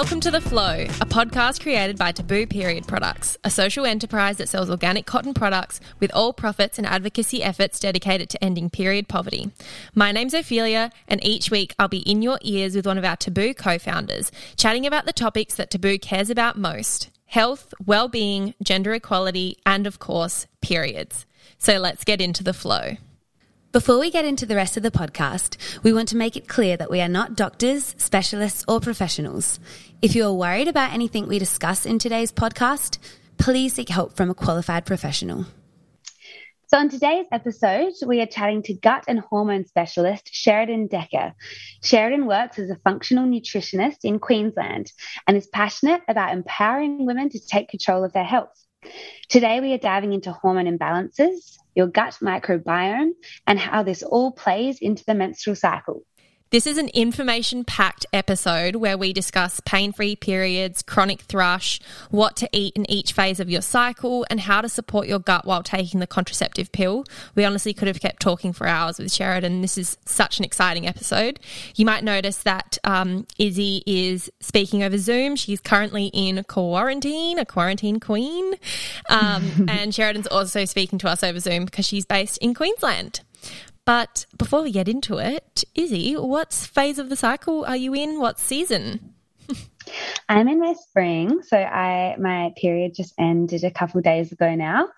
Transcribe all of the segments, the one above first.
Welcome to The Flow, a podcast created by Taboo Period Products, a social enterprise that sells organic cotton products with all profits and advocacy efforts dedicated to ending period poverty. My name's Ophelia, and each week I'll be in your ears with one of our Taboo co founders, chatting about the topics that Taboo cares about most health, well being, gender equality, and of course, periods. So let's get into the flow. Before we get into the rest of the podcast, we want to make it clear that we are not doctors, specialists, or professionals. If you are worried about anything we discuss in today's podcast, please seek help from a qualified professional. So, on today's episode, we are chatting to gut and hormone specialist Sheradyn Dekker. Sheridan works as a functional nutritionist in Queensland and is passionate about empowering women to take control of their health. Today, we are diving into hormone imbalances, your gut microbiome, and how this all plays into the menstrual cycle. This is an information packed episode where we discuss pain free periods, chronic thrush, what to eat in each phase of your cycle, and how to support your gut while taking the contraceptive pill. We honestly could have kept talking for hours with Sheradyn. This is such an exciting episode. You might notice that um, Izzy is speaking over Zoom. She's currently in quarantine, a quarantine queen. Um, and Sheradyn's also speaking to us over Zoom because she's based in Queensland. But before we get into it, Izzy, what phase of the cycle are you in? What season? I'm in my spring, so I my period just ended a couple days ago now.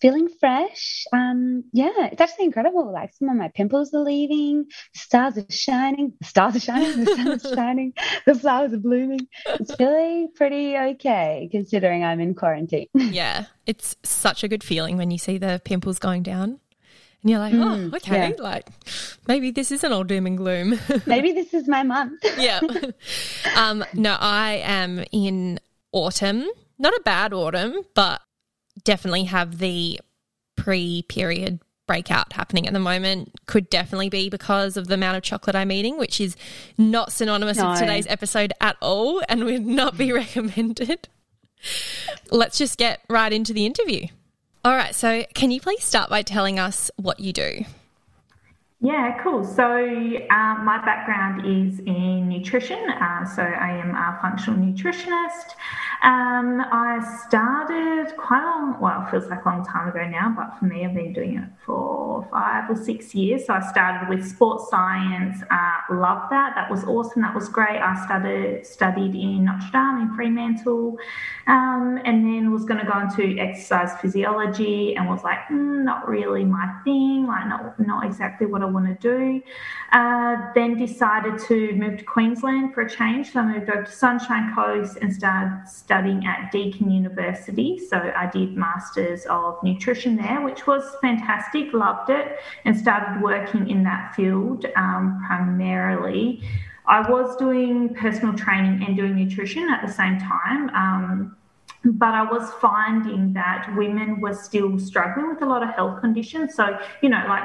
Feeling fresh. Um, yeah, it's actually incredible. Like some of my pimples are leaving, the stars are shining, the stars are shining, the sun is shining, the flowers are blooming. It's really pretty okay considering I'm in quarantine. yeah, it's such a good feeling when you see the pimples going down. And you're like, oh, mm, okay, yeah. like maybe this isn't all doom and gloom. maybe this is my month. yeah. Um, no, I am in autumn. Not a bad autumn, but definitely have the pre period breakout happening at the moment. Could definitely be because of the amount of chocolate I'm eating, which is not synonymous no. with today's episode at all and would not be recommended. Let's just get right into the interview. All right. So, can you please start by telling us what you do? Yeah, cool. So, um, my background is in nutrition. Uh, so, I am a functional nutritionist. Um, I started quite a long, well, feels like a long time ago now, but for me, I've been doing it for five or six years. So I started with sports science, uh, loved that. That was awesome. That was great. I started studied in Notre Dame in Fremantle, um, and then was going to go into exercise physiology, and was like, mm, not really my thing. Like, not not exactly what I want to do. Uh, then decided to move to Queensland for a change. So I moved over to Sunshine Coast and started studying at Deakin University. So I did Masters of Nutrition there, which was fantastic, loved it, and started working in that field um, primarily. I was doing personal training and doing nutrition at the same time. Um, but I was finding that women were still struggling with a lot of health conditions. So, you know, like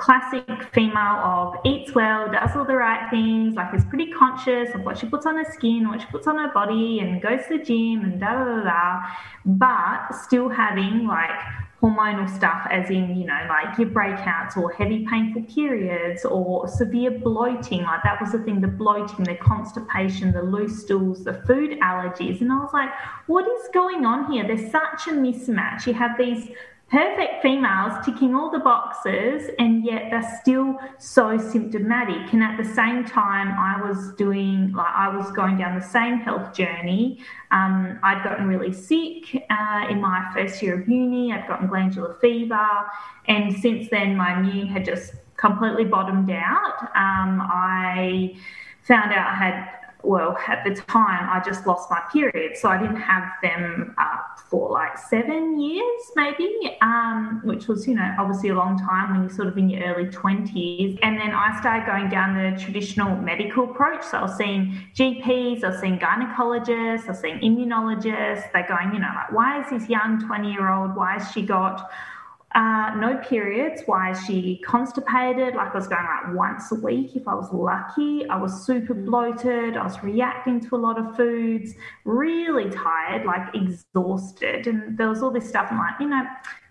classic female of eats well, does all the right things, like is pretty conscious of what she puts on her skin, what she puts on her body, and goes to the gym and da da da da, but still having like hormonal stuff, as in, you know, like your breakouts or heavy painful periods or severe bloating. Like that was the thing the bloating, the constipation, the loose stools, the food allergies. And I was like, what is going on here? There's such a mismatch. You have these perfect females ticking all the boxes and yet they're still so symptomatic. And at the same time i was doing like i was going down the same health journey. Um, i'd gotten really sick uh, in my first year of uni. I'd gotten glandular fever. And since then my immune had just completely bottomed out. Um, i found out i had well, at the time, I just lost my period. So I didn't have them for like seven years, maybe, um, which was, you know, obviously a long time when you're sort of in your early 20s. And then I started going down the traditional medical approach. So I was seeing GPs, I was seeing gynecologists, I was seeing immunologists. They're going, you know, like, why is this young 20 year old, why has she got uh, no periods. Why is she constipated? Like I was going like once a week if I was lucky. I was super bloated. I was reacting to a lot of foods, really tired, like exhausted. And there was all this stuff. I'm like, you know,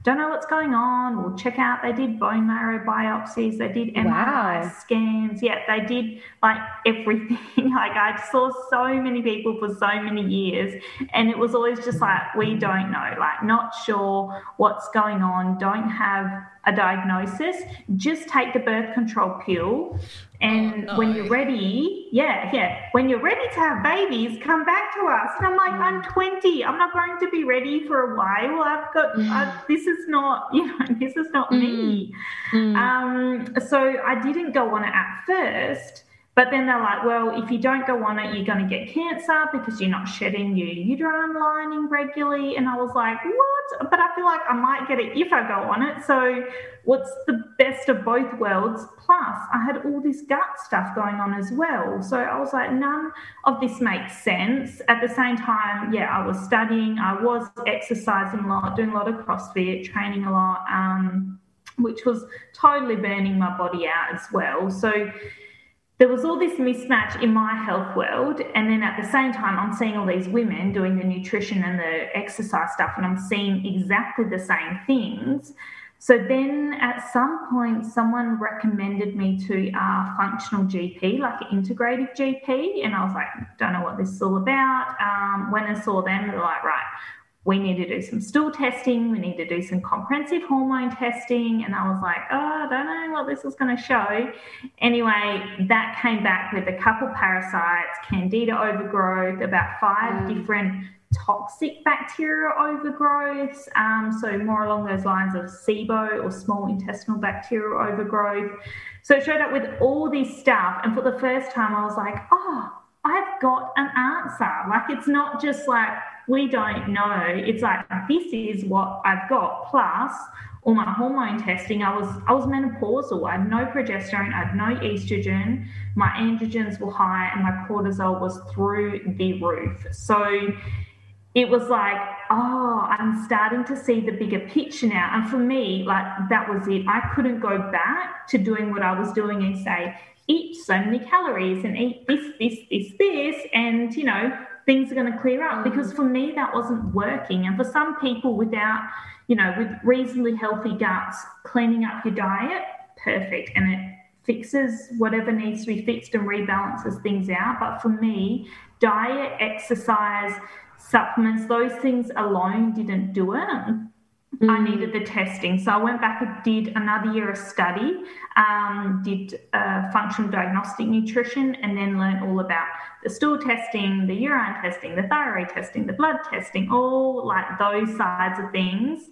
don't know what's going on. We'll check out. They did bone marrow biopsies. They did MRI Wow. scans. Yeah, they did like everything. like I saw so many people for so many years, and it was always just like we don't know, like not sure what's going on. Don't have a diagnosis. Just take the birth control pill. And Oh, when you're ready, yeah, yeah, when you're ready to have babies, come back to us. And I'm like, I'm mm. 20. I'm not going to be ready for a while. I've got, mm. I, this is not, you know, this is not me. Mm. Um, so I didn't go on it at first. But then they're like, well, if you don't go on it, you're going to get cancer because you're not shedding your uterine lining regularly. And I was like, what? But I feel like I might get it if I go on it. So, what's the best of both worlds? Plus, I had all this gut stuff going on as well. So, I was like, none of this makes sense. At the same time, yeah, I was studying, I was exercising a lot, doing a lot of CrossFit, training a lot, um, which was totally burning my body out as well. So, there was all this mismatch in my health world and then at the same time i'm seeing all these women doing the nutrition and the exercise stuff and i'm seeing exactly the same things. So then at some point someone recommended me to a functional gp like an integrative gp and i was like don't know what this is all about. Um, when i saw them they were like right we need to do some stool testing, we need to do some comprehensive hormone testing. And I was like, oh, I don't know what this is going to show. Anyway, that came back with a couple parasites, candida overgrowth, about five different toxic bacteria overgrowths. Um, so, more along those lines of SIBO or small intestinal bacterial overgrowth. So, it showed up with all this stuff. And for the first time, I was like, oh, I've got an answer. Like, it's not just like, we don't know. It's like, this is what I've got. Plus, all my hormone testing, I was I was menopausal. I had no progesterone, I had no estrogen. My androgens were high, and my cortisol was through the roof. So it was like, oh, I'm starting to see the bigger picture now. And for me, like that was it. I couldn't go back to doing what I was doing and say, eat so many calories and eat this, this, this, this, and you know, things are going to clear up. Because mm. for me, that wasn't working. And for some people without, you know, with reasonably healthy guts, cleaning up your diet, perfect. And it fixes whatever needs to be fixed and rebalances things out. But for me, diet, exercise, supplements, those things alone didn't do it. I needed the testing. So I went back and did another year of study, um, did uh, functional diagnostic nutrition, and then learned all about the stool testing, the urine testing, the thyroid testing, the blood testing, all like those sides of things.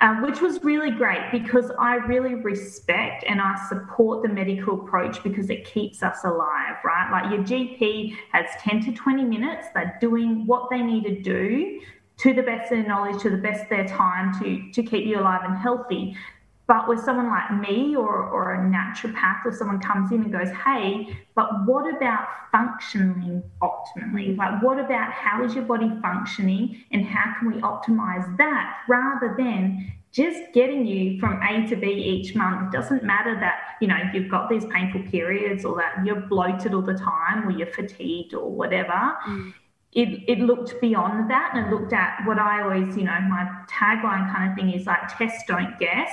Um, which was really great because I really respect and I support the medical approach because it keeps us alive, right? Like your GP has 10 to 20 minutes, they're doing what they need to do to the best of their knowledge, to the best of their time to, to keep you alive and healthy. But with someone like me or, or a naturopath or someone comes in and goes, hey, but what about functioning optimally? Like, what about how is your body functioning and how can we optimize that rather than just getting you from A to B each month? It doesn't matter that, you know, you've got these painful periods or that you're bloated all the time or you're fatigued or whatever mm. It, it looked beyond that and it looked at what I always, you know, my tagline kind of thing is like test, don't guess,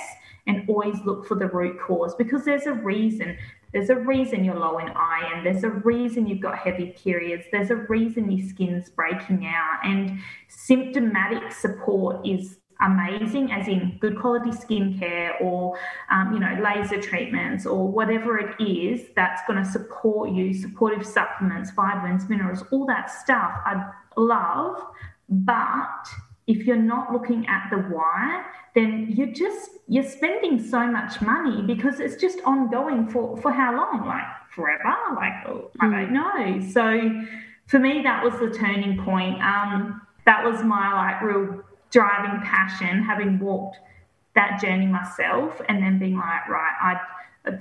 and always look for the root cause because there's a reason. There's a reason you're low in iron. There's a reason you've got heavy periods. There's a reason your skin's breaking out. And symptomatic support is amazing, as in good quality skincare or, um, you know, laser treatments or whatever it is that's going to support you, supportive supplements, vitamins, minerals, all that stuff I love. But if you're not looking at the why, then you're just you're spending so much money because it's just ongoing for for how long? Like forever? Like oh, I don't know. So for me, that was the turning point. Um, that was my like real driving passion, having walked that journey myself, and then being like, right, I,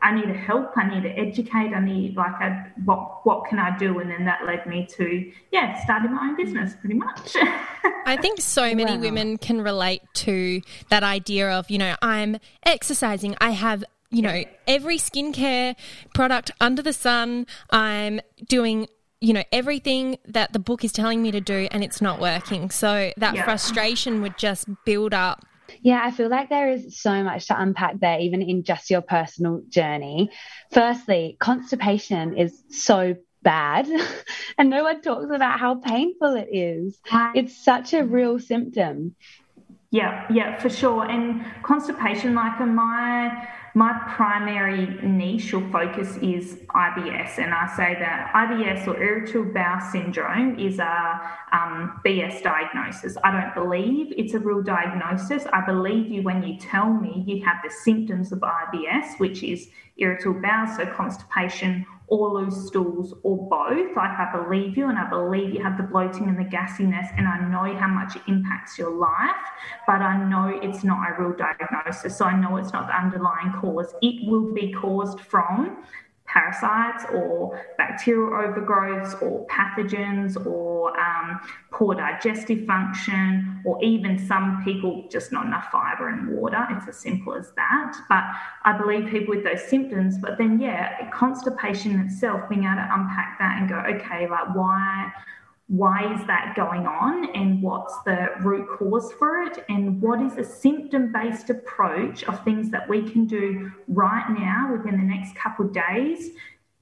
I need to help, I need to educate, I need like, a, what what can I do? And then that led me to yeah, starting my own business, pretty much. I think so many Wow. women can relate to that idea of, you know, I'm exercising, I have, you know, every skincare product under the sun, I'm doing you know everything that the book is telling me to do and it's not working so that Yeah. frustration would just build up Yeah, I feel like there is so much to unpack there, even in just your personal journey. Firstly, constipation is so bad, and no one talks about how painful it is. It's such a real symptom. Yeah, yeah, for sure. And constipation, like in my my primary niche or focus is IBS, and I say that IBS or irritable bowel syndrome is a um, BS diagnosis. I don't believe it's a real diagnosis. I believe you when you tell me you have the symptoms of IBS, which is irritable bowel, so constipation or loose stools or both. Like I believe you and I believe you have the bloating and the gassiness and I know how much it impacts your life, but I know it's not a real diagnosis. So I know it's not the underlying cause. It will be caused from parasites or bacterial overgrowths or pathogens or um, poor digestive function or even some people just not enough fiber and water. It's as simple as that. But i believe people with those symptoms but then yeah constipation itself being able to unpack that and go okay like why why is that going on and what's the root cause for it? And what is a symptom based approach of things that we can do right now within the next couple of days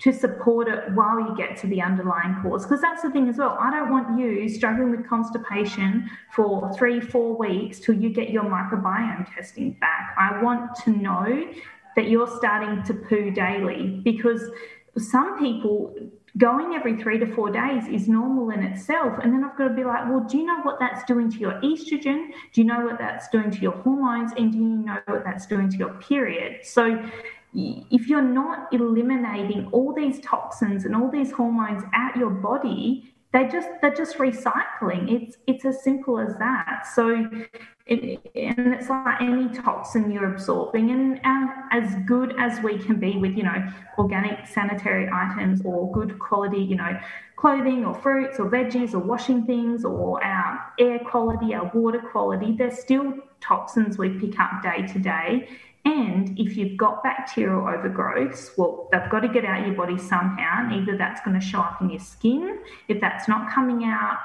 to support it while you get to the underlying cause? Because that's the thing as well. I don't want you struggling with constipation for three four weeks till you get your microbiome testing back. I want to know that you're starting to poo daily because some people going every three to four days is normal in itself. And then I've got to be like, well, do you know what that's doing to your estrogen? Do you know what that's doing to your hormones? And do you know what that's doing to your period? So if you're not eliminating all these toxins and all these hormones out your body, they just they're just recycling. It's it's as simple as that. So it, and it's like any toxin you're absorbing and as good as we can be with you know organic sanitary items or good quality you know clothing or fruits or veggies or washing things or our air quality our water quality there's still toxins we pick up day to day and if you've got bacterial overgrowths, well, they've got to get out of your body somehow. And either that's going to show up in your skin. If that's not coming out,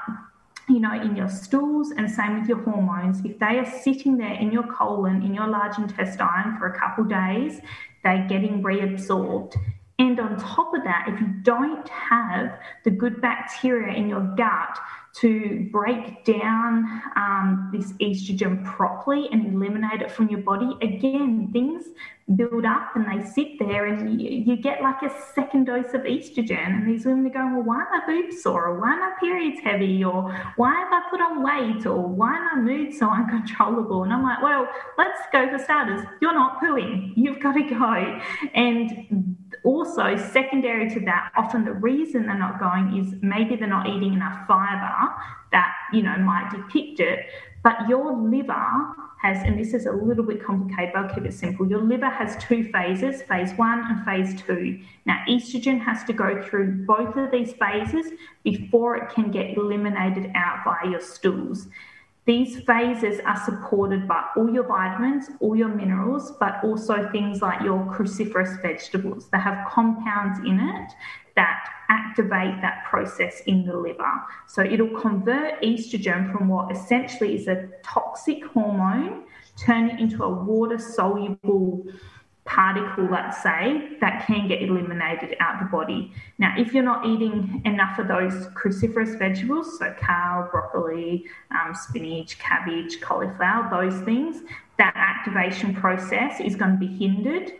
you know, in your stools, and same with your hormones. If they are sitting there in your colon, in your large intestine for a couple days, they're getting reabsorbed. And on top of that, if you don't have the good bacteria in your gut to break down um, this estrogen properly and eliminate it from your body, again, things build up and they sit there and you, you, get like a second dose of estrogen. And these women are going, well, why are my boobs sore? Or why are my periods heavy? Or why have I put on weight? Or why are my mood so uncontrollable? And I'm like, well, let's go for starters. You're not pooing. You've got to go. And also, secondary to that, often the reason they're not going is maybe they're not eating enough fiber that, you know, might depict it. But your liver has, and this is a little bit complicated, but I'll keep it simple. Your liver has two phases, phase one and phase two. Now, estrogen has to go through both of these phases before it can get eliminated out via your stools. These phases are supported by all your vitamins, all your minerals, but also things like your cruciferous vegetables. They have compounds in it that activate that process in the liver. So it'll convert estrogen from what essentially is a toxic hormone, turn it into a water soluble particle, let's say, that can get eliminated out the body. Now, if you're not eating enough of those cruciferous vegetables, so kale, broccoli, um, spinach, cabbage, cauliflower, those things, that activation process is going to be hindered.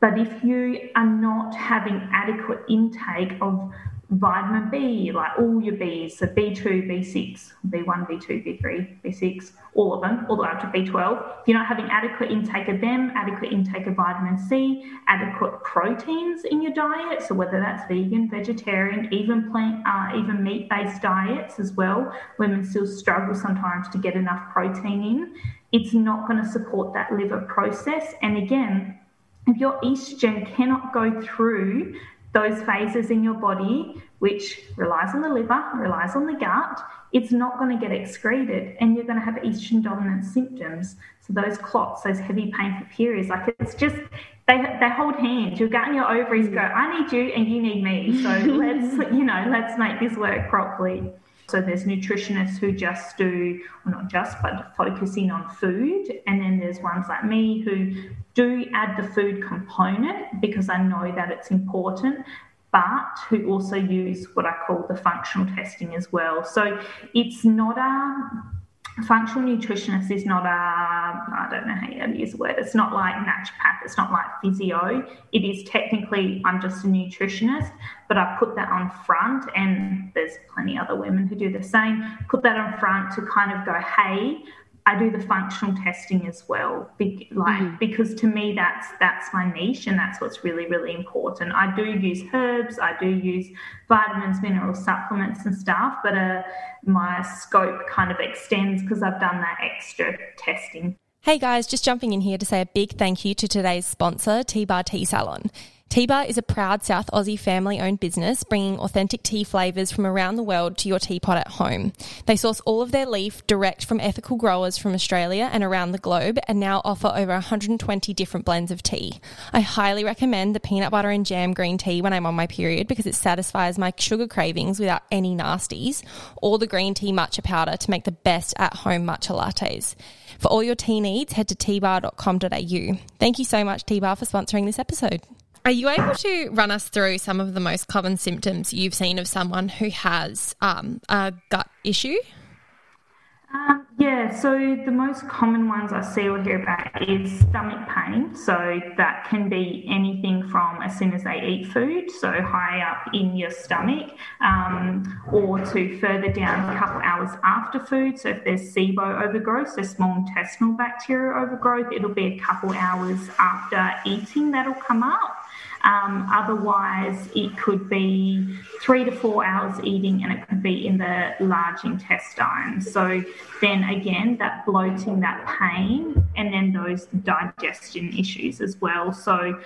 But if you are not having adequate intake of vitamin B, like all your Bs, so B2, B6, B1, B2, B3, B6, all of them, all the way up to B12. If you're not having adequate intake of them, adequate intake of vitamin C, adequate proteins in your diet, so whether that's vegan, vegetarian, even plant, uh, even meat-based diets as well, women still struggle sometimes to get enough protein in. It's not going to support that liver process. And again, if your estrogen cannot go through those phases in your body, which relies on the liver, relies on the gut, it's not going to get excreted and you're going to have estrogen dominant symptoms. So those clots, those heavy painful periods, like it's just they they hold hands. Your gut and your ovaries go, I need you and you need me. So let's you know, let's make this work properly. So there's nutritionists who just do, well, not just, but focusing on food. And then there's ones like me who do add the food component because I know that it's important, but who also use what I call the functional testing as well. So it's not a functional nutritionist is not a I don't know how you use the word. It's not like naturopath. It's not like physio. It is technically I'm just a nutritionist, but I put that on front, and there's plenty other women who do the same. Put that on front to kind of go, hey, I do the functional testing as well, be, like mm-hmm. because to me that's that's my niche and that's what's really really important. I do use herbs, I do use vitamins, mineral supplements and stuff, but uh, my scope kind of extends because I've done that extra testing. Hey guys, just jumping in here to say a big thank you to today's sponsor, T Bar Tea Salon. T Bar is a proud South Aussie family owned business bringing authentic tea flavours from around the world to your teapot at home. They source all of their leaf direct from ethical growers from Australia and around the globe and now offer over 120 different blends of tea. I highly recommend the peanut butter and jam green tea when I'm on my period because it satisfies my sugar cravings without any nasties, or the green tea matcha powder to make the best at home matcha lattes. For all your tea needs, head to tbar.com.au. Thank you so much, T Bar, for sponsoring this episode. Are you able to run us through some of the most common symptoms you've seen of someone who has um, a gut issue? Um, yeah, so the most common ones I see or hear about is stomach pain. So that can be anything from as soon as they eat food, so high up in your stomach, um, or to further down a couple hours after food. So if there's SIBO overgrowth, so small intestinal bacteria overgrowth, it'll be a couple hours after eating that'll come up. Um, otherwise, it could be three to four hours eating and it could be in the large intestine. So, then again, that bloating, that pain, and then those digestion issues as well. So,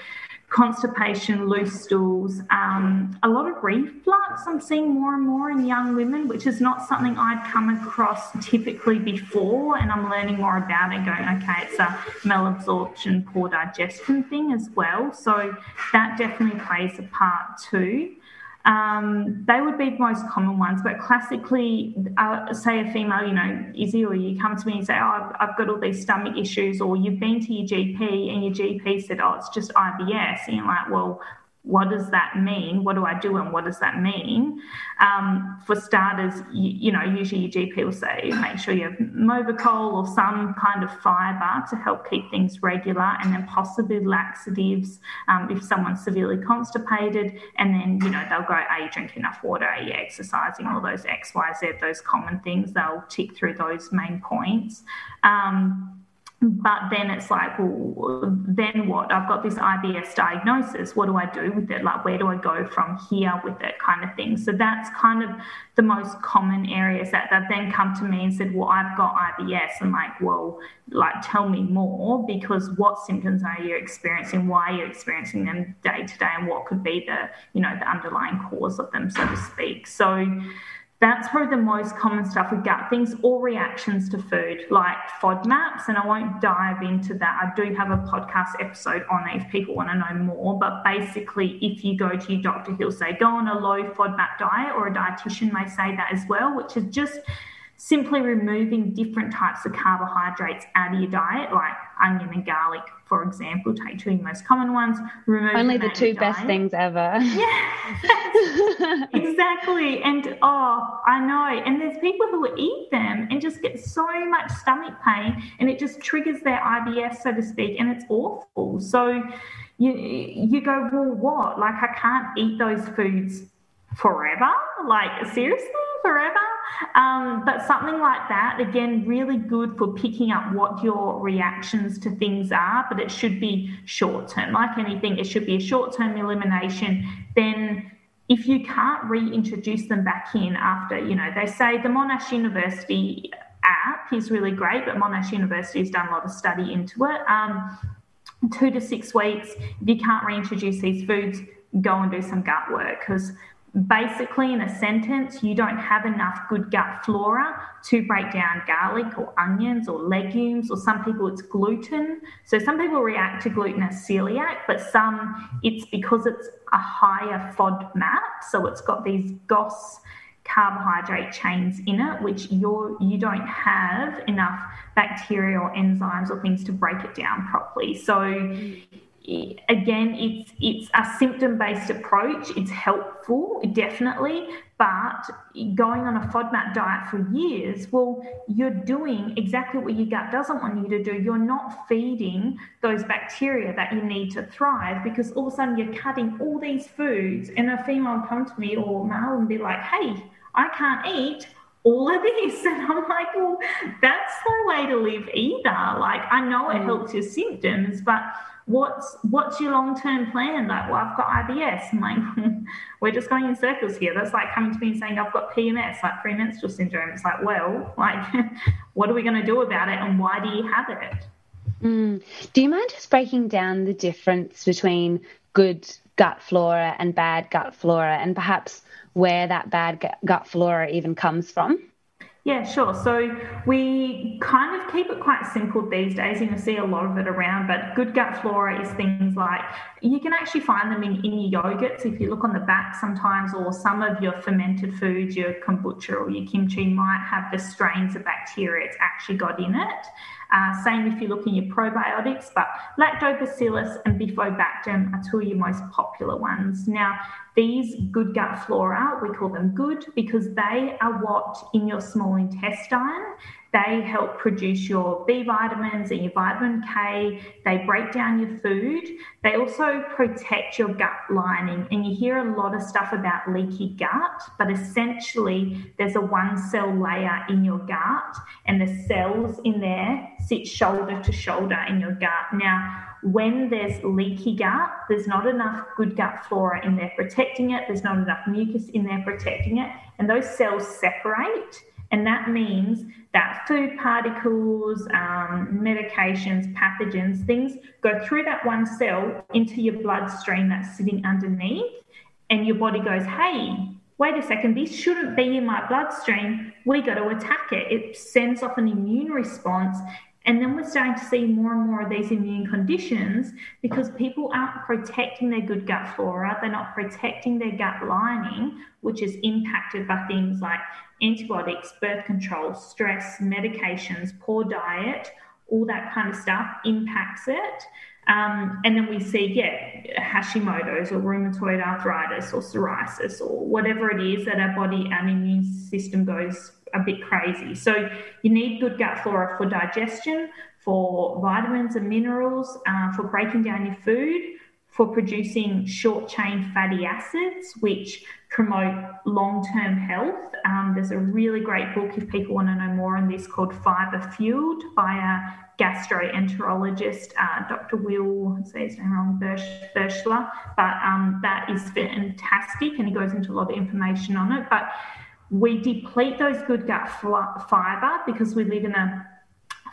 constipation, loose stools, um, a lot of reflux I'm seeing more and more in young women, which is not something I'd come across typically before. And I'm learning more about it, going, okay, it's a malabsorption, poor digestion thing as well. So that definitely plays a part too. Um, they would be the most common ones, but classically, uh, say a female, you know, Izzy, or you come to me and say, Oh, I've, I've, got all these stomach issues, or you've been to your GP and your GP said, Oh, it's just IBS. And you're like, Well, what does that mean? What do I do and what does that mean? Um, for starters, you, you, know, usually your GP will say make sure you have Movicol or some kind of fibre to help keep things regular, and then possibly laxatives um, if someone's severely constipated. And then, you know, they'll go, are you drinking enough water? Are you exercising? All those X, Y, Z, those common things. They'll tick through those main points. Um, but then it's like, well, then what? I've got this IBS diagnosis. What do I do with it? Like, where do I go from here with it, kind of thing? So that's kind of the most common areas that that then come to me and said, well, I've got IBS. And like, well, like, tell me more because what symptoms are you experiencing? Why are you experiencing them day to day? And what could be the, you know, the underlying cause of them, so to speak? So that's probably the most common stuff with gut things or reactions to food, like FODMAPs. And I won't dive into that. I do have a podcast episode on it if people want to know more. But basically, if you go to your doctor, he'll say go on a low FODMAP diet, or a dietitian may say that as well, which is just simply removing different types of carbohydrates out of your diet, like onion and garlic, for example, take two most common ones. Remove Only the two best diet. things ever. Yeah, exactly. And oh, I know. And there's people who eat them and just get so much stomach pain, and it just triggers their IBS, so to speak, and it's awful. So you you go, well, what? Like I can't eat those foods forever? Like seriously, forever? Um, but something like that, again, really good for picking up what your reactions to things are, but it should be short term. Like anything, it should be a short term elimination. Then if you can't reintroduce them back in after, you know, they say the Monash University app is really great, but Monash University has done a lot of study into it. Um, two to six weeks, if you can't reintroduce these foods, go and do some gut work because basically in a sentence you don't have enough good gut flora to break down garlic or onions or legumes or some people it's gluten so some people react to gluten as celiac but some it's because it's a higher fodmap so it's got these gos carbohydrate chains in it, which you're you don't have enough bacteria or enzymes or things to break it down properly. So again, it's it's a symptom based approach. It's helpful, definitely, but going on a FODMAP diet for years, well, you're doing exactly what your gut doesn't want you to do. You're not feeding those bacteria that you need to thrive because all of a sudden you're cutting all these foods, and a female come to me or male and be like, "Hey, I can't eat." All of this. And I'm like, well, that's no way to live either. Like, I know it mm. helps your symptoms, but what's what's your long term plan? Like, well, I've got IBS. I'm like, we're just going in circles here. That's like coming to me and saying I've got PMS, like premenstrual syndrome. It's like, well, like, what are we going to do about it, and why do you have it? Mm. Do you mind just breaking down the difference between good gut flora and bad gut flora, and perhaps where that bad gut flora even comes from? Yeah, sure. So we kind of keep it quite simple these days, and you see a lot of it around. But good gut flora is things like you can actually find them in, in your yogurts if you look on the back sometimes, or some of your fermented foods, your kombucha or your kimchi might have the strains of bacteria it's actually got in it. Uh, same if you look in your probiotics, but lactobacillus and bifidobacterium are two of your most popular ones. Now, these good gut flora, we call them good because they are what in your small intestine they help produce your B vitamins and your vitamin K. They break down your food. They also protect your gut lining. And you hear a lot of stuff about leaky gut, but essentially, there's a one cell layer in your gut, and the cells in there sit shoulder to shoulder in your gut. Now, when there's leaky gut, there's not enough good gut flora in there protecting it, there's not enough mucus in there protecting it, and those cells separate and that means that food particles, um, medications, pathogens, things go through that one cell into your bloodstream that's sitting underneath. And your body goes, hey, wait a second, this shouldn't be in my bloodstream. We got to attack it. It sends off an immune response and then we're starting to see more and more of these immune conditions because people aren't protecting their good gut flora. They're not protecting their gut lining, which is impacted by things like antibiotics, birth control, stress, medications, poor diet, all that kind of stuff impacts it. Um, and then we see, yeah, Hashimoto's or rheumatoid arthritis or psoriasis or whatever it is that our body and immune system goes a bit crazy. So you need good gut flora for digestion, for vitamins and minerals, uh, for breaking down your food, for producing short chain fatty acids, which promote long term health. Um, there's a really great book if people want to know more on this called Fiber Fueled by a gastroenterologist, uh, Dr. Will, say his name wrong, Birschler, but um, that is fantastic and he goes into a lot of information on it. But we deplete those good gut fiber because we live in a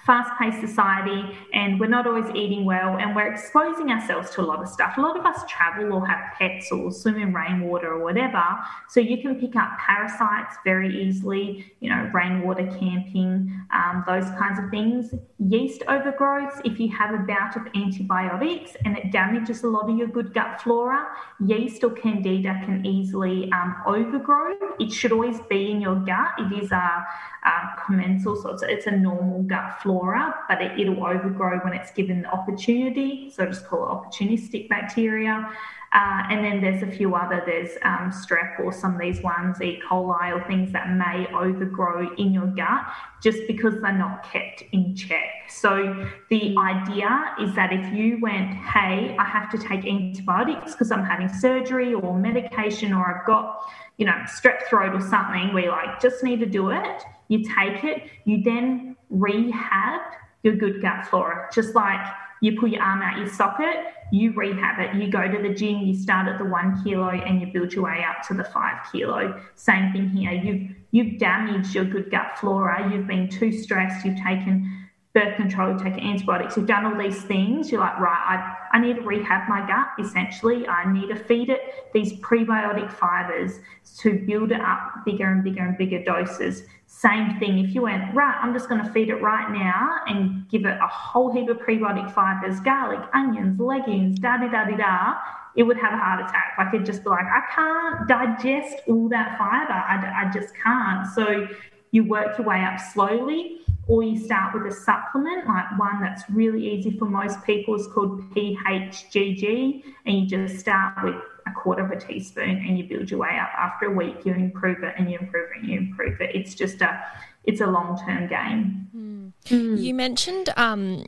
fast paced society and we're not always eating well and we're exposing ourselves to a lot of stuff. A lot of us travel or have pets or swim in rainwater or whatever. So you can pick up parasites very easily, you know, rainwater camping, um, those kinds of things. Yeast overgrowth, if you have a bout of antibiotics and it damages a lot of your good gut flora, yeast or candida can easily um, overgrow. It should always be in your gut. It is a, a commensal, so it's, it's a normal gut flora flora, but it, will overgrow when it's given the opportunity. So I just call it opportunistic bacteria. Uh, and then there's a few other, there's um, strep or some of these ones, E. coli or things that may overgrow in your gut just because they're not kept in check. So the idea is that if you went, hey, I have to take antibiotics because I'm having surgery or medication or I've got, you know, strep throat or something, we like just need to do it. You take it, you then rehab your good gut flora. Just like you pull your arm out your socket, you rehab it. You go to the gym, you start at the one kilo and you build your way up to the five kilo. Same thing here. You've you've damaged your good gut flora. You've been too stressed. You've taken birth control, take antibiotics, you've done all these things, you're like, right, I, I need to rehab my gut essentially. I need to feed it these prebiotic fibers to build it up bigger and bigger and bigger doses. Same thing, if you went, right, I'm just going to feed it right now and give it a whole heap of prebiotic fibers, garlic, onions, legumes, da da da da da, it would have a heart attack. Like it'd just be like, I can't digest all that fiber. I, I just can't. So you work your way up slowly or you start with a supplement, like one that's really easy for most people is called PHGG, and you just start with a quarter of a teaspoon and you build your way up. After a week, you improve it and you improve it and you improve it. It's just a it's a long term game. Mm. You mentioned um,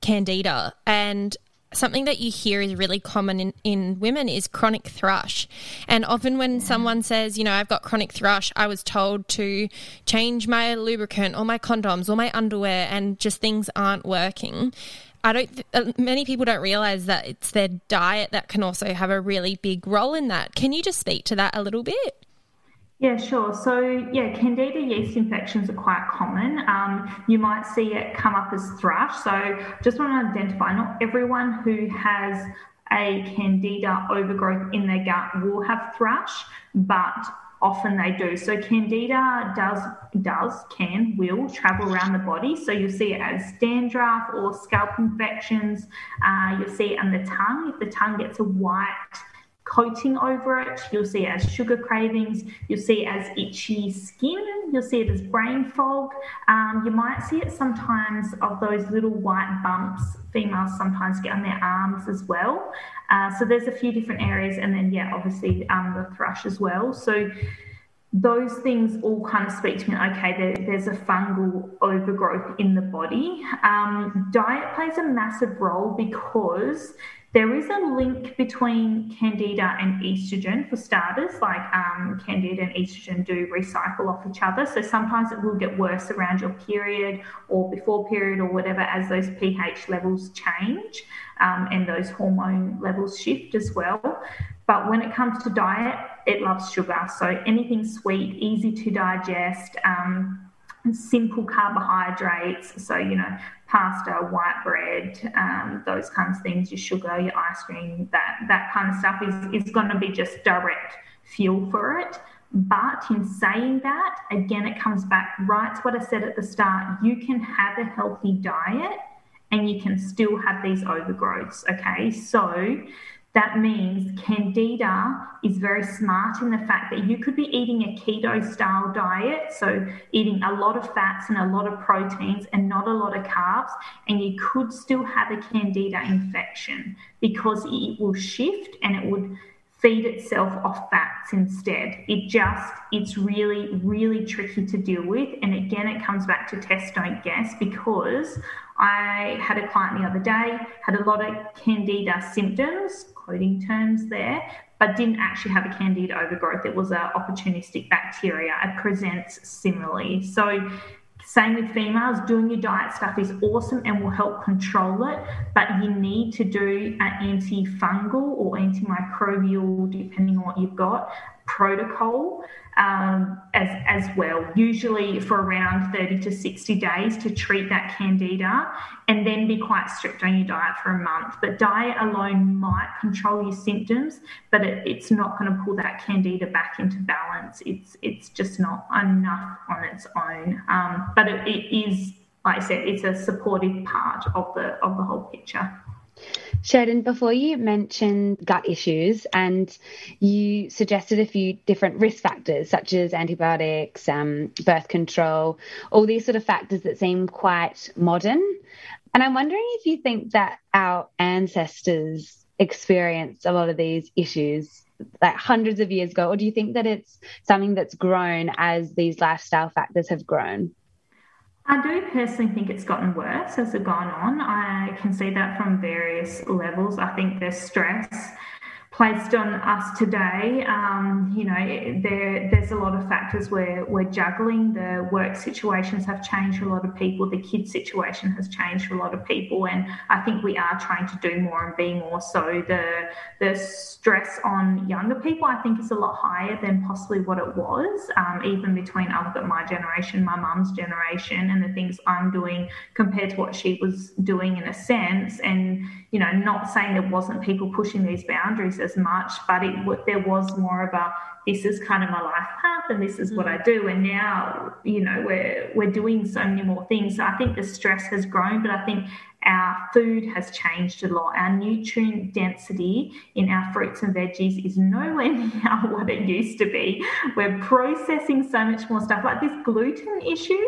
candida, and something that you hear is really common in, in women is chronic thrush. And often when someone says, you know, I've got chronic thrush, I was told to change my lubricant or my condoms or my underwear and just things aren't working. I don't. Th- uh, many people don't realize that it's their diet that can also have a really big role in that. Can you just speak to that a little bit? Yeah, sure. So, yeah, candida yeast infections are quite common. Um, you might see it come up as thrush. So, just want to identify not everyone who has a candida overgrowth in their gut will have thrush, but often they do. So candida does does can will travel around the body. So you'll see it as dandruff or scalp infections. Uh, you'll see it on the tongue. If the tongue gets a white coating over it. You'll see it as sugar cravings. You'll see it as itchy skin. You'll see it as brain fog. Um, you might see it sometimes of those little white bumps females sometimes get on their arms as well. Uh, so there's a few different areas, and then yeah, obviously um, the thrush as well. So those things all kind of speak to me okay there, there's a fungal overgrowth in the body um, diet plays a massive role because there is a link between candida and estrogen for starters, like um, candida and estrogen do recycle off each other. So sometimes it will get worse around your period or before period or whatever as those pH levels change um, and those hormone levels shift as well. But when it comes to diet, it loves sugar. So anything sweet, easy to digest. Um, simple carbohydrates. So, you know, pasta, white bread, um, those kinds of things, your sugar, your ice cream, that, that kind of stuff is, is going to be just direct fuel for it. But in saying that, again, it comes back right to what I said at the start. You can have a healthy diet and you can still have these overgrowths. Okay. So that means candida is very smart in the fact that you could be eating a keto style diet, so eating a lot of fats and a lot of proteins and not a lot of carbs, and you could still have a candida infection because it will shift and it would feed itself off fats instead. It just, it's really, really tricky to deal with. And again, it comes back to test, don't guess, because I had a client the other day, had a lot of candida symptoms, coding terms there, but didn't actually have a candida overgrowth. It was an opportunistic bacteria. It presents similarly. So same with females, doing your diet stuff is awesome and will help control it, but you need to do an antifungal or antimicrobial, depending on what you've got, protocol um, as, as well, usually for around 30 to 60 days to treat that candida and then be quite strict on your diet for a month. But diet alone might control your symptoms, but it, it's not going to pull that candida back into balance. It's, it's just not enough on its own. Um, but it, it is, like I said, it's a supportive part of the, of the whole picture. Sheradyn, before you mentioned gut issues and you suggested a few different risk factors such as antibiotics, um, birth control, all these sort of factors that seem quite modern. And I'm wondering if you think that our ancestors experienced a lot of these issues like hundreds of years ago, or do you think that it's something that's grown as these lifestyle factors have grown? I do personally think it's gotten worse as it's gone on. I can see that from various levels. I think there's stress placed on us today. Um, you know, there there's a lot of factors we're juggling. The work situations have changed for a lot of people. The kid situation has changed for a lot of people, and I think we are trying to do more and be more. So the the stress on younger people, I think, is a lot higher than possibly what it was. Um, even between I've got my generation, my mum's generation, and the things I'm doing compared to what she was doing in a sense, and you know, not saying there wasn't people pushing these boundaries as much, but it there was more of a this is kind of my life path and this is what mm. I do. And now, you know, we're we're doing so many more things. So I think the stress has grown, but I think our food has changed a lot. Our nutrient density in our fruits and veggies is nowhere near what it used to be. We're processing so much more stuff. Like this gluten issue,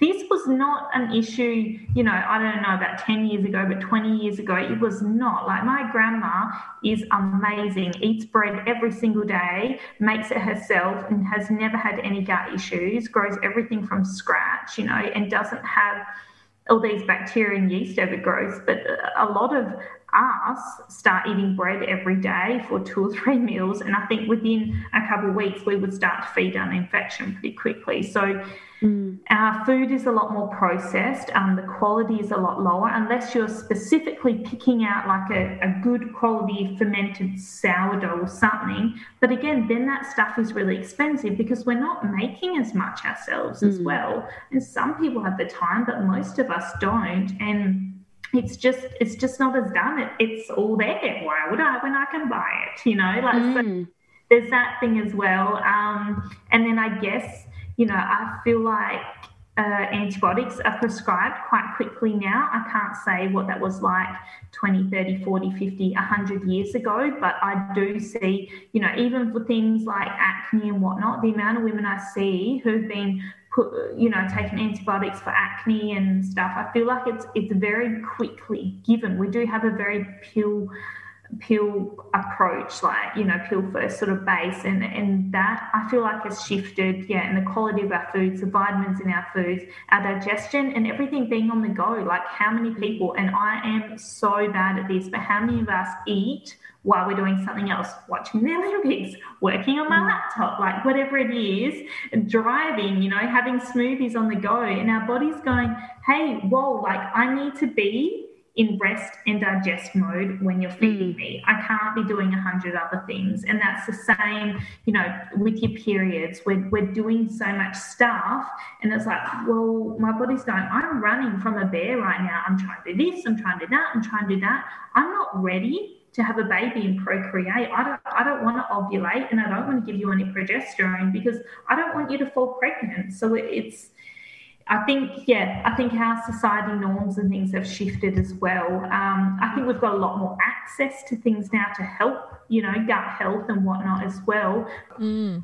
this was not an issue, you know, I don't know about 10 years ago, but 20 years ago, it was not. Like my grandma is amazing, eats bread every single day, makes it herself, and has never had any gut issues, grows everything from scratch, you know, and doesn't have all these bacteria and yeast overgrowth, but a lot of us start eating bread every day for two or three meals. And I think within a couple of weeks, we would start to feed on infection pretty quickly. So mm. our food is a lot more processed. Um, the quality is a lot lower, unless you're specifically picking out like a, a good quality fermented sourdough or something. But again, then that stuff is really expensive because we're not making as much ourselves mm. as well. And some people have the time, but most of us don't. And it's just it's just not as done. It, it's all there. Why would I when I can buy it? You know, like mm. so there's that thing as well. Um, and then I guess you know I feel like uh, antibiotics are prescribed quite quickly now. I can't say what that was like 20, 30, 40, 50, 100 years ago, but I do see, you know, even for things like acne and whatnot, the amount of women I see who've been put, you know, taking antibiotics for acne and stuff. I feel like it's it's very quickly given. We do have a very pill pill approach, like you know, pill first sort of base, and and that I feel like has shifted, yeah, and the quality of our foods, the vitamins in our foods, our digestion, and everything being on the go. Like how many people, and I am so bad at this, but how many of us eat while we're doing something else, watching the Olympics, working on my mm. laptop, like whatever it is, driving, you know, having smoothies on the go, and our body's going, hey, whoa, like I need to be in rest and digest mode when you're feeding mm. me. I can't be doing a hundred other things. And that's the same, you know, with your periods. We're, we're doing so much stuff. And it's like, well, my body's going, I'm running from a bear right now. I'm trying to do this, I'm trying to do that, I'm trying to do that. I'm not ready to have a baby and procreate. I don't I don't want to ovulate and I don't want to give you any progesterone because I don't want you to fall pregnant. So it's I think, yeah, I think our society norms and things have shifted as well. Um, I think we've got a lot more access to things now to help, you know, gut health and whatnot as well. Mm.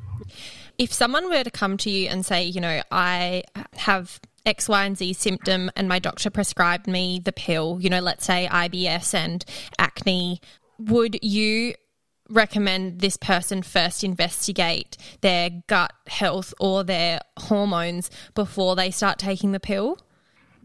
If someone were to come to you and say, you know, I have X, Y, and Z symptom, and my doctor prescribed me the pill, you know, let's say IBS and acne, would you recommend this person first investigate their gut health or their hormones before they start taking the pill?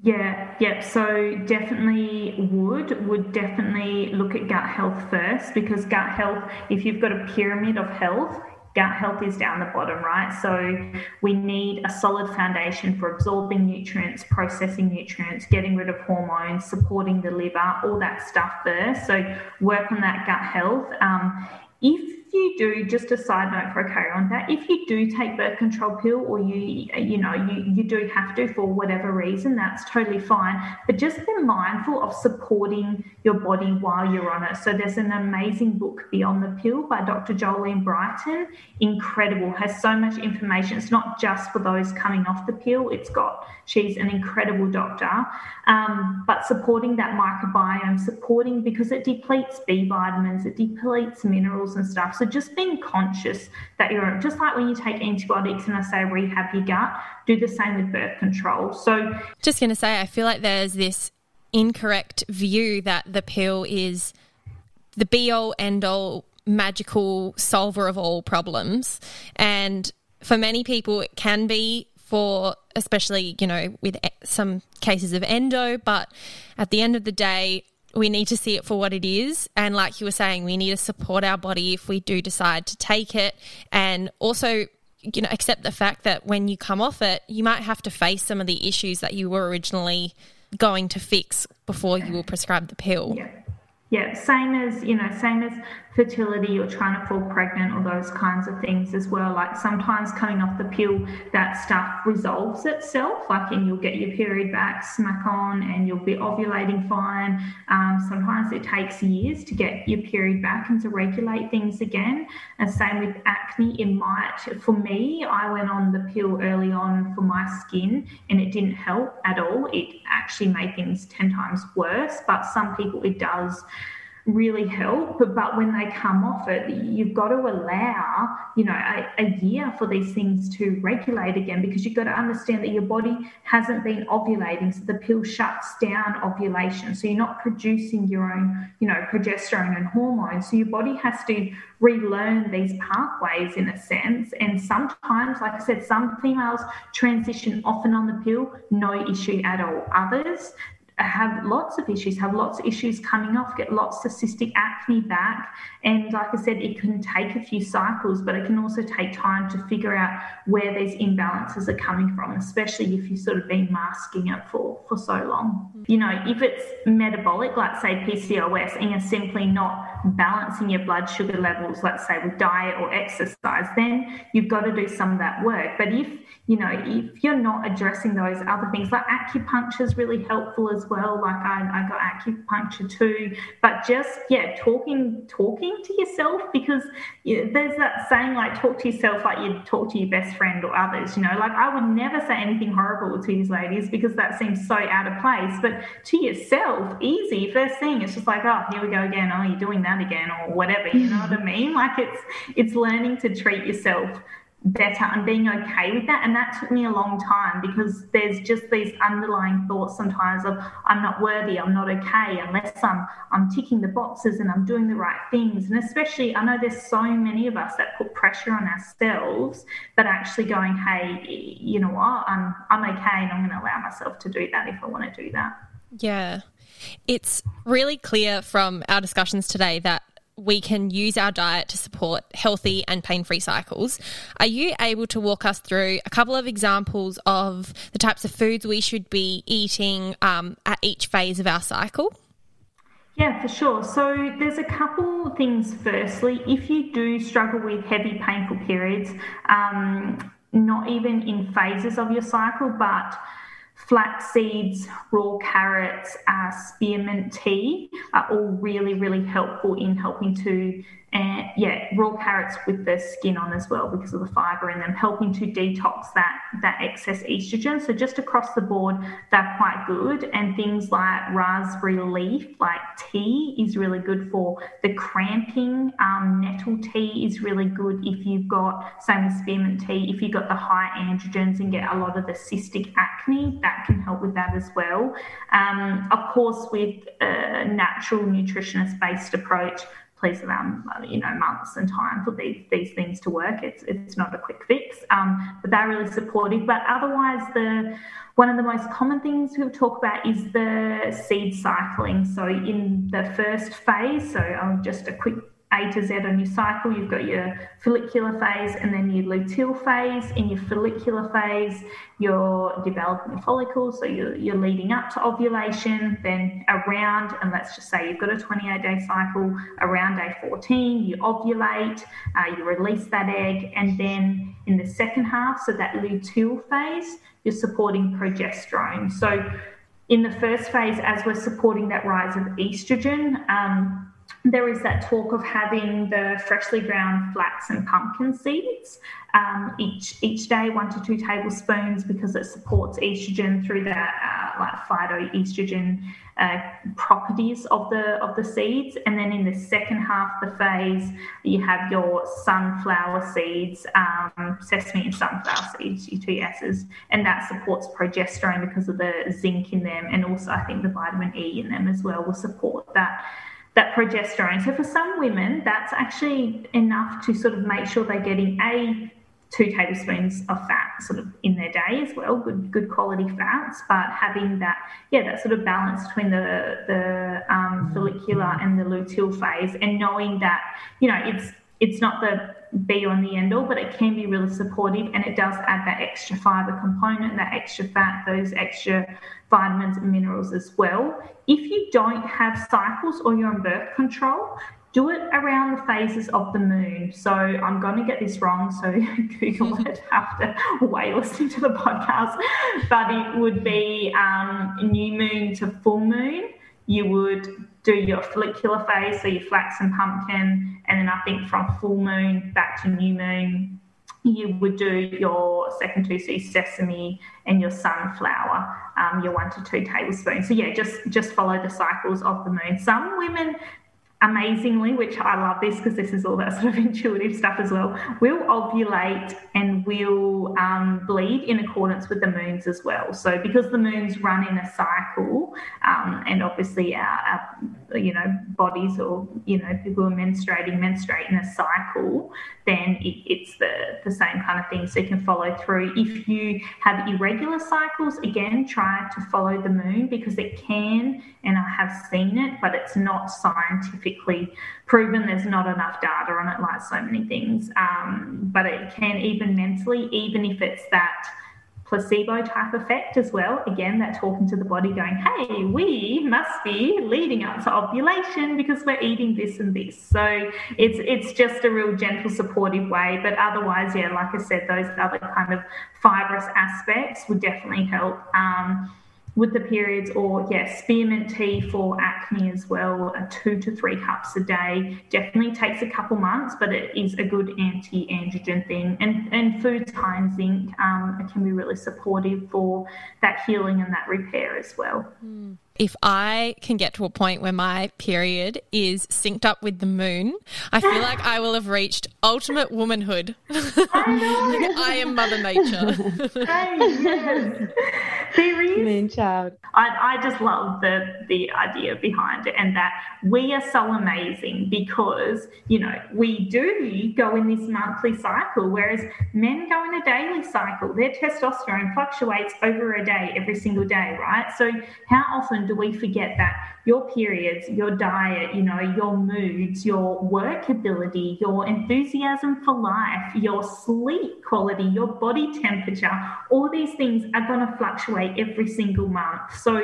Yeah, yep. So definitely would would definitely look at gut health first because gut health, if you've got a pyramid of health, gut health is down the bottom, right? So we need a solid foundation for absorbing nutrients, processing nutrients, getting rid of hormones, supporting the liver, all that stuff there. So work on that gut health. Um, if you do, just a side note for a carry on that, if you do take birth control pill or you, you know, you, you do have to for whatever reason, that's totally fine. But just be mindful of supporting your body while you're on it. So there's an amazing book, Beyond the Pill by Dr. Jolene Brighten. Incredible, has so much information. It's not just for those coming off the pill. It's got, she's an incredible doctor. Um, but supporting that microbiome, supporting because it depletes B vitamins, it depletes minerals and stuff. So just being conscious that you're just like when you take antibiotics and I say rehab your gut, do the same with birth control. So, just going to say, I feel like there's this incorrect view that the pill is the be all end all magical solver of all problems. And for many people, it can be for especially, you know, with some cases of endo, but at the end of the day, we need to see it for what it is. And like you were saying, we need to support our body if we do decide to take it. And also, you know, accept the fact that when you come off it, you might have to face some of the issues that you were originally going to fix before you were prescribed the pill. Yeah. Yeah, same as, you know, same as fertility or trying to fall pregnant or those kinds of things as well. Like sometimes coming off the pill, that stuff resolves itself, like, and you'll get your period back, smack on, and you'll be ovulating fine. Um, sometimes it takes years to get your period back and to regulate things again. And same with acne, it might, for me, I went on the pill early on for my skin and it didn't help at all. It actually made things 10 times worse, but some people it does really help. But when they come off it, you've got to allow, you know, a, a, year for these things to regulate again because you've got to understand that your body hasn't been ovulating. So the pill shuts down ovulation. So you're not producing your own, you know, progesterone and hormones. So your body has to relearn these pathways in a sense. And sometimes, like I said, some females transition often on the pill, no issue at all. Others, have lots of issues, have lots of issues coming off, get lots of cystic acne back. And like I said, it can take a few cycles, but it can also take time to figure out where these imbalances are coming from, especially if you've sort of been masking it for, for so long. Mm-hmm. You know, if it's metabolic, like say PCOS, and you're simply not balancing your blood sugar levels, let's say with diet or exercise, then you've got to do some of that work. But if you know, if you're not addressing those other things, like acupuncture is really helpful as well. Like I, I got acupuncture too, but just yeah, talking talking to yourself because there's that saying like talk to yourself like you talk to your best friend or others. You know, like I would never say anything horrible to these ladies because that seems so out of place. But to yourself, easy first thing, it's just like oh here we go again. Oh you're doing that again or whatever. You know what I mm-hmm. mean? Like it's it's learning to treat yourself better and being okay with that. And that took me a long time because there's just these underlying thoughts sometimes of I'm not worthy, I'm not okay unless I'm I'm ticking the boxes and I'm doing the right things. And especially I know there's so many of us that put pressure on ourselves but actually going, hey, you know what, I'm I'm okay and I'm gonna allow myself to do that if I want to do that. Yeah. It's really clear from our discussions today that we can use our diet to support healthy and pain free cycles. Are you able to walk us through a couple of examples of the types of foods we should be eating um, at each phase of our cycle? Yeah, for sure. So there's a couple things. Firstly, if you do struggle with heavy, painful periods, um, not even in phases of your cycle, but flax seeds, raw carrots, uh, spearmint tea are all really, really helpful in helping to and yeah, raw carrots with the skin on as well because of the fiber in them, helping to detox that that excess estrogen. So just across the board, they're quite good. And things like raspberry leaf, like tea, is really good for the cramping. Um, nettle tea is really good if you've got same with spearmint tea. If you've got the high androgens and get a lot of the cystic acne, that can help with that as well. Um, of course, with a natural nutritionist based approach please around you know months and time for these these things to work. It's it's not a quick fix, um, but they're really supportive. But otherwise, the one of the most common things we talk about is the seed cycling. So in the first phase, so um, just a quick a to Z on your cycle. You've got your follicular phase and then your luteal phase. In your follicular phase, you're developing your follicles, so you're, you're leading up to ovulation. Then around, and let's just say you've got a 28 day cycle, around day 14, you ovulate, uh, you release that egg, and then in the second half, so that luteal phase, you're supporting progesterone. So in the first phase, as we're supporting that rise of estrogen, um, there is that talk of having the freshly ground flax and pumpkin seeds um, each each day, one to two tablespoons, because it supports estrogen through that uh, like phytoestrogen uh, properties of the of the seeds. And then in the second half of the phase, you have your sunflower seeds, um, sesame and sunflower seeds, your two S's, and that supports progesterone because of the zinc in them, and also I think the vitamin E in them as well will support that that progesterone. So for some women, that's actually enough to sort of make sure they're getting a two tablespoons of fat sort of in their day as well, good good quality fats, but having that yeah that sort of balance between the the um, follicular and the luteal phase, and knowing that you know it's it's not the be on the end all, but it can be really supportive and it does add that extra fiber component, that extra fat, those extra vitamins and minerals as well. If you don't have cycles or you're on birth control, do it around the phases of the moon. So I'm going to get this wrong, so Google it after way listening to the podcast. But it would be um, new moon to full moon. You would do your follicular phase, so your flax and pumpkin, and then I think from full moon back to new moon, you would do your second two, so sesame and your sunflower, um, your one to two tablespoons. So yeah, just just follow the cycles of the moon. Some women amazingly, which I love this because this is all that sort of intuitive stuff as well, will ovulate and will um, bleed in accordance with the moons as well. So because the moons run in a cycle, um, and obviously our, our, you know bodies or you know people who are menstruating menstruate in a cycle, then it, it's the the same kind of thing. So you can follow through. If you have irregular cycles, again try to follow the moon because it can, and I have seen it, but it's not scientific scientifically proven. There's not enough data on it, like so many things. Um, but it can even mentally, even if it's that placebo type effect as well. Again, that talking to the body, going, hey, we must be leading up to ovulation because we're eating this and this. So it's it's just a real gentle, supportive way. But otherwise, yeah, like I said, those other kind of fibrous aspects would definitely help. Um, with the periods, or yeah, spearmint tea for acne as well, uh, two to three cups a day. Definitely takes a couple months, but it is a good anti-androgen thing. And and foods high in zinc um, can be really supportive for that healing and that repair as well. Mm if I can get to a point where my period is synced up with the moon, I feel like I will have reached ultimate womanhood. I, I am Mother Nature. hey, yes. There is. Moon child. I, I just love the, the idea behind it and that we are so amazing because, you know, we do go in this monthly cycle, whereas men go in a daily cycle. Their testosterone fluctuates over a day, every single day, right? So, how often do we forget that your periods, your diet, you know, your moods, your work ability, your enthusiasm for life, your sleep quality, your body temperature, all these things are going to fluctuate every single month. So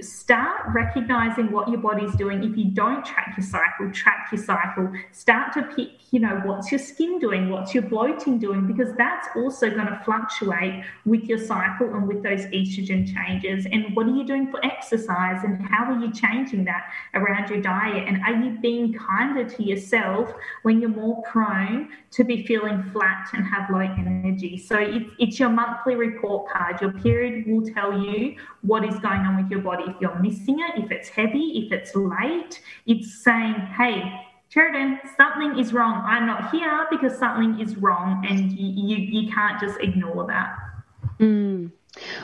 start recognizing what your body's doing. If you don't track your cycle, track your cycle. Start to pick, you know, what's your skin doing? What's your bloating doing? Because that's also going to fluctuate with your cycle and with those estrogen changes. And what are you doing for exercise? And how are you changing that around your diet? And are you being kinder to yourself when you're more prone to be feeling flat and have low energy? So it's, it's your monthly report card. Your period will tell you what is going on with your body if you're missing it, if it's heavy, if it's late, it's saying, hey, Sheradyn, something is wrong. I'm not here because something is wrong, and you, you, you can't just ignore that. Mm.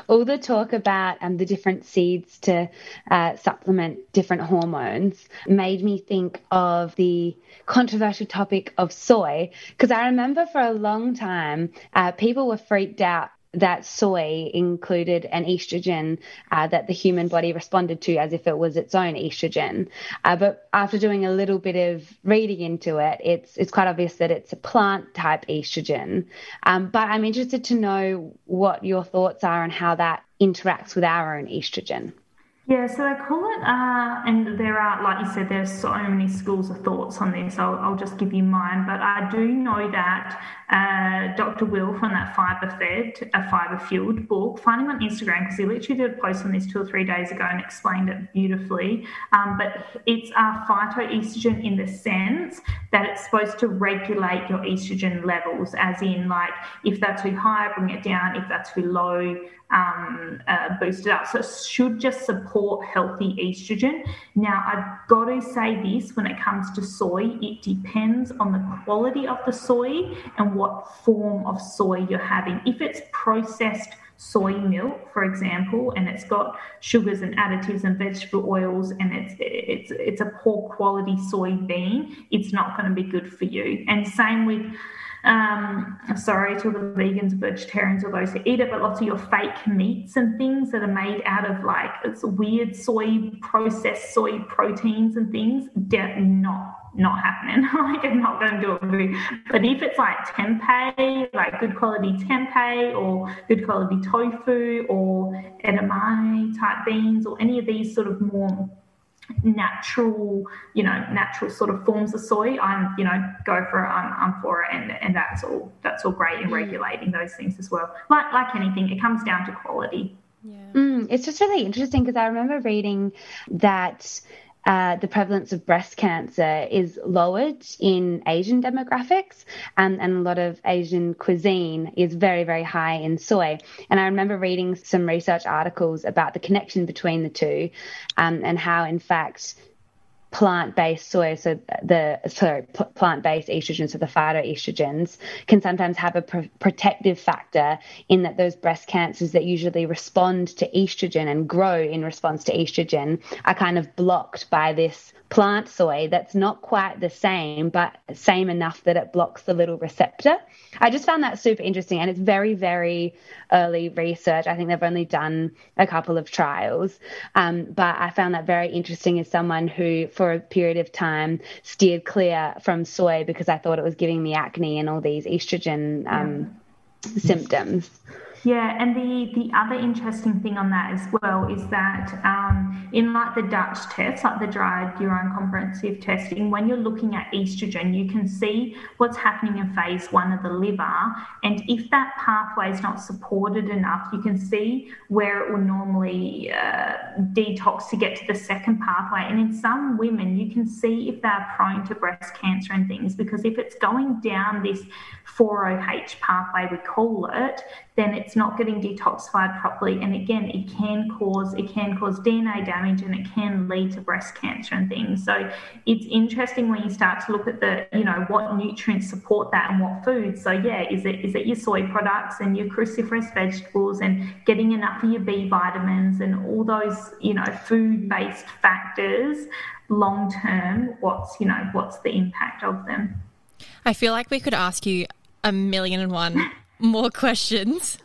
All the talk about um, the different seeds to uh, supplement different hormones made me think of the controversial topic of soy. Because I remember for a long time, uh, people were freaked out that soy included an estrogen uh, that the human body responded to as if it was its own estrogen. Uh, but after doing a little bit of reading into it, it's it's quite obvious that it's a plant type estrogen. Um, but I'm interested to know what your thoughts are on how that interacts with our own estrogen. Yeah, so they call it, uh, and there are, like you said, there's so many schools of thoughts on this. I'll, I'll just give you mine, but I do know that uh, Dr. Will from that Fiber Fed, a Fiber Fueled book, find him on Instagram because he literally did a post on this two or three days ago and explained it beautifully. Um, but it's a phytoestrogen in the sense that it's supposed to regulate your estrogen levels, as in, like, if they're too high, bring it down, if they're too low, um, uh, boosted up. So it should just support healthy estrogen. Now, I've got to say this when it comes to soy, it depends on the quality of the soy and what form of soy you're having. If it's processed, soy milk, for example, and it's got sugars and additives and vegetable oils, and it's it's it's a poor quality soybean, it's not going to be good for you. And same with um, sorry to all the vegans, vegetarians, or those who eat it, but lots of your fake meats and things that are made out of like it's weird soy processed soy proteins and things, de- not not happening. like I'm not going to do it. But if it's like tempeh, like good quality tempeh or good quality tofu or edamame type beans or any of these sort of more natural, you know, natural sort of forms of soy, I'm, you know, go for it. I'm, I'm for it, and and that's all. That's all great in mm. regulating those things as well. Like like anything, it comes down to quality. Yeah. Mm, it's just really interesting because I remember reading that uh, the prevalence of breast cancer is lowered in Asian demographics, and a lot of Asian cuisine is very, very high in soy. And I remember reading some research articles about the connection between the two um, and how, in fact, plant-based soy, so the sorry, plant-based estrogens, so the phytoestrogens, can sometimes have a pr- protective factor in that those breast cancers that usually respond to estrogen and grow in response to estrogen are kind of blocked by this plant soy that's not quite the same, but same enough that it blocks the little receptor. I just found that super interesting, and it's very, very early research. I think they've only done a couple of trials, um, but I found that very interesting as someone who, for a period of time, steered clear from soy because I thought it was giving me acne and all these estrogen um, yeah. symptoms. Yeah, and the the other interesting thing on that as well is that um, in like the Dutch test, like the dried urine comprehensive testing, when you're looking at estrogen, you can see what's happening in phase one of the liver, and if that pathway is not supported enough, you can see where it will normally uh, detox to get to the second pathway. And in some women, you can see if they're prone to breast cancer and things because if it's going down this 4OH pathway, we call it, then it's not getting detoxified properly. And again, it can cause it can cause DNA damage and it can lead to breast cancer and things. So it's interesting when you start to look at the, you know, what nutrients support that and what foods. So yeah, is it is it your soy products and your cruciferous vegetables and getting enough of your B vitamins and all those, you know, food-based factors long term, what's, you know, what's the impact of them? I feel like we could ask you a million and one more questions.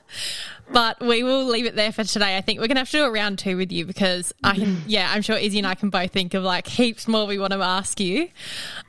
But we will leave it there for today. I think we're going to have to do a round two with you because I can, yeah, I'm sure Izzy and I can both think of like heaps more we want to ask you.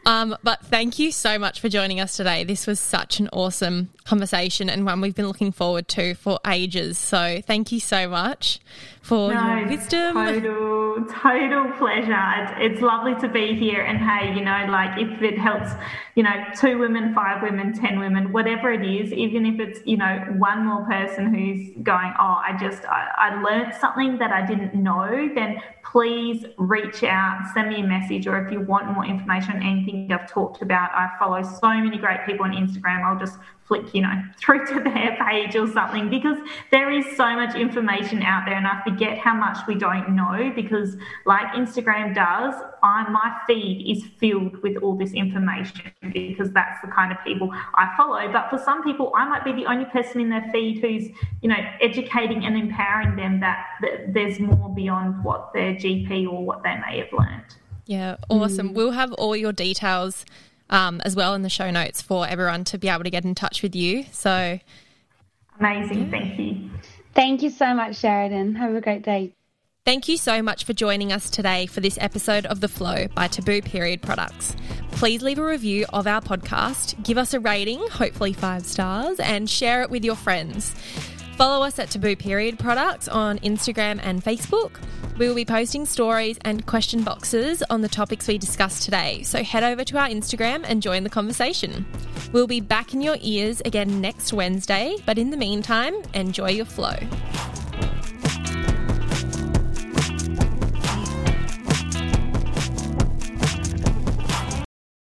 Um, but thank you so much for joining us today. This was such an awesome conversation and one we've been looking forward to for ages. So thank you so much for no, your wisdom. Total, total pleasure. It's, it's lovely to be here. And hey, you know, like if it helps, you know, two women, five women, 10 women, whatever it is, even if it's, you know, one more person who's going, oh, I just, I, I learned something that I didn't know, then please reach out, send me a message, or if you want more information on anything I've talked about, I follow so many great people on Instagram. I'll just flick, you know, through to their page or something because there is so much information out there and I forget how much we don't know because like Instagram does, I my feed is filled with all this information because that's the kind of people I follow. But for some people, I might be the only person in their feed who's, you know, educating and empowering them that, that there's more beyond what their GP or what they may have learned. Yeah, awesome. Mm. We'll have all your details um, as well in the show notes for everyone to be able to get in touch with you. So amazing. Thank you. Thank you so much, Sheradyn. Have a great day. Thank you so much for joining us today for this episode of The Flow by Taboo Period Products. Please leave a review of our podcast, give us a rating, hopefully five stars, and share it with your friends. Follow us at Taboo Period Products on Instagram and Facebook. We will be posting stories and question boxes on the topics we discussed today, so head over to our Instagram and join the conversation. We'll be back in your ears again next Wednesday, but in the meantime, enjoy your flow.